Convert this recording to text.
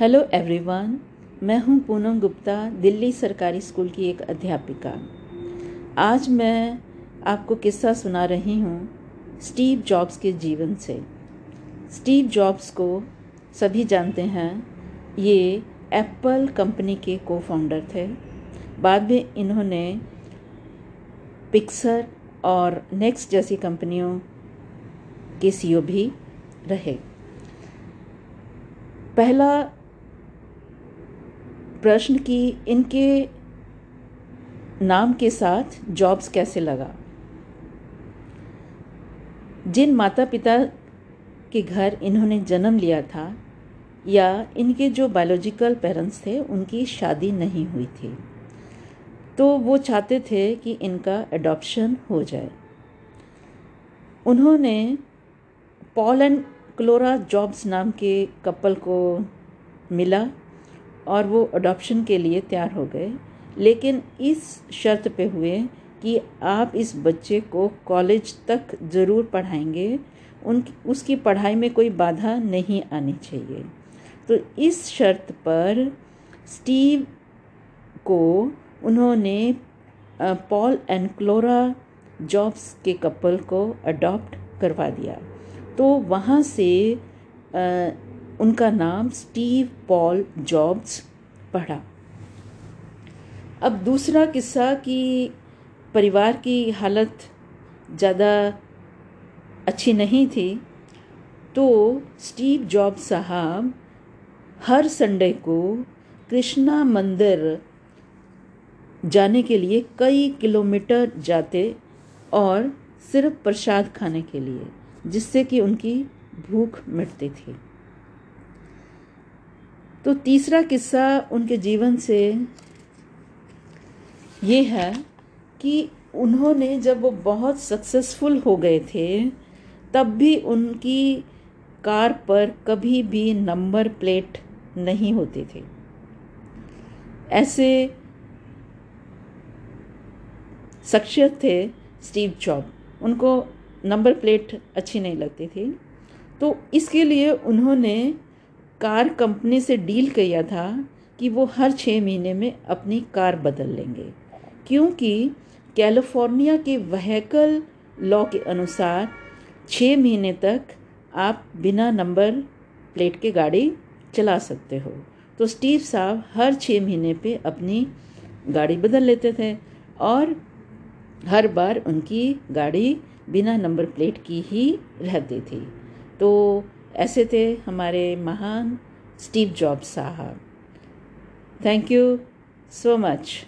Hello everyone मैं हूँ पूनम गुप्ता, दिल्ली सरकारी स्कूल की एक अध्यापिका। आज मैं आपको किस्सा सुना रही हूँ स्टीव जॉब्स के जीवन से। स्टीव जॉब्स को सभी जानते हैं। ये एप्पल कंपनी के को फाउंडर थे। बाद में इन्होंने पिक्सर और नेक्स्ट जैसी कंपनियों के सीईओ भी रहे। पहला प्रश्न कि इनके नाम के साथ जॉब्स कैसे लगा? जिन माता पिता के घर इन्होंने जन्म लिया था या इनके जो बायोलॉजिकल पेरेंट्स थे, उनकी शादी नहीं हुई थी तो वो चाहते थे कि इनका एडॉप्शन हो जाए। उन्होंने पॉल एंड क्लोरा जॉब्स नाम के कपल को मिला। और वो अडॉप्शन के लिए तैयार हो गए। लेकिन इस शर्त पे हुए कि आप इस बच्चे को कॉलेज तक ज़रूर पढ़ाएँगे। उन, उसकी पढ़ाई में कोई बाधा नहीं आनी चाहिए। तो इस शर्त पर स्टीव को उन्होंने पॉल एंड क्लोरा जॉब्स के कपल को अडॉप्ट करवा दिया। तो वहाँ से उनका नाम स्टीव पॉल जॉब्स पढ़ा। अब दूसरा किस्सा कि परिवार की हालत ज़्यादा अच्छी नहीं थी तो स्टीव जॉब्स साहब हर संडे को कृष्णा मंदिर जाने के लिए कई किलोमीटर जाते और सिर्फ़ प्रसाद खाने के लिए, जिससे कि उनकी भूख मिटती थी। तो तीसरा किस्सा उनके जीवन से ये है कि उन्होंने जब वो बहुत सक्सेसफुल हो गए थे, तब भी उनकी कार पर कभी भी नंबर प्लेट नहीं होती थी। ऐसे शख्सियत थे स्टीव जॉब। उनको नंबर प्लेट अच्छी नहीं लगती थी। तो इसके लिए उन्होंने कार कंपनी से डील किया था कि वो हर छः महीने में अपनी कार बदल लेंगे, क्योंकि कैलिफ़ोर्निया के वहीकल लॉ के अनुसार छः महीने तक आप बिना नंबर प्लेट के गाड़ी चला सकते हो। तो स्टीव साहब हर छः महीने पे अपनी गाड़ी बदल लेते थे और हर बार उनकी गाड़ी बिना नंबर प्लेट की ही रहती थी। तो ऐसे थे हमारे महान स्टीव जॉब साहब। Thank you so much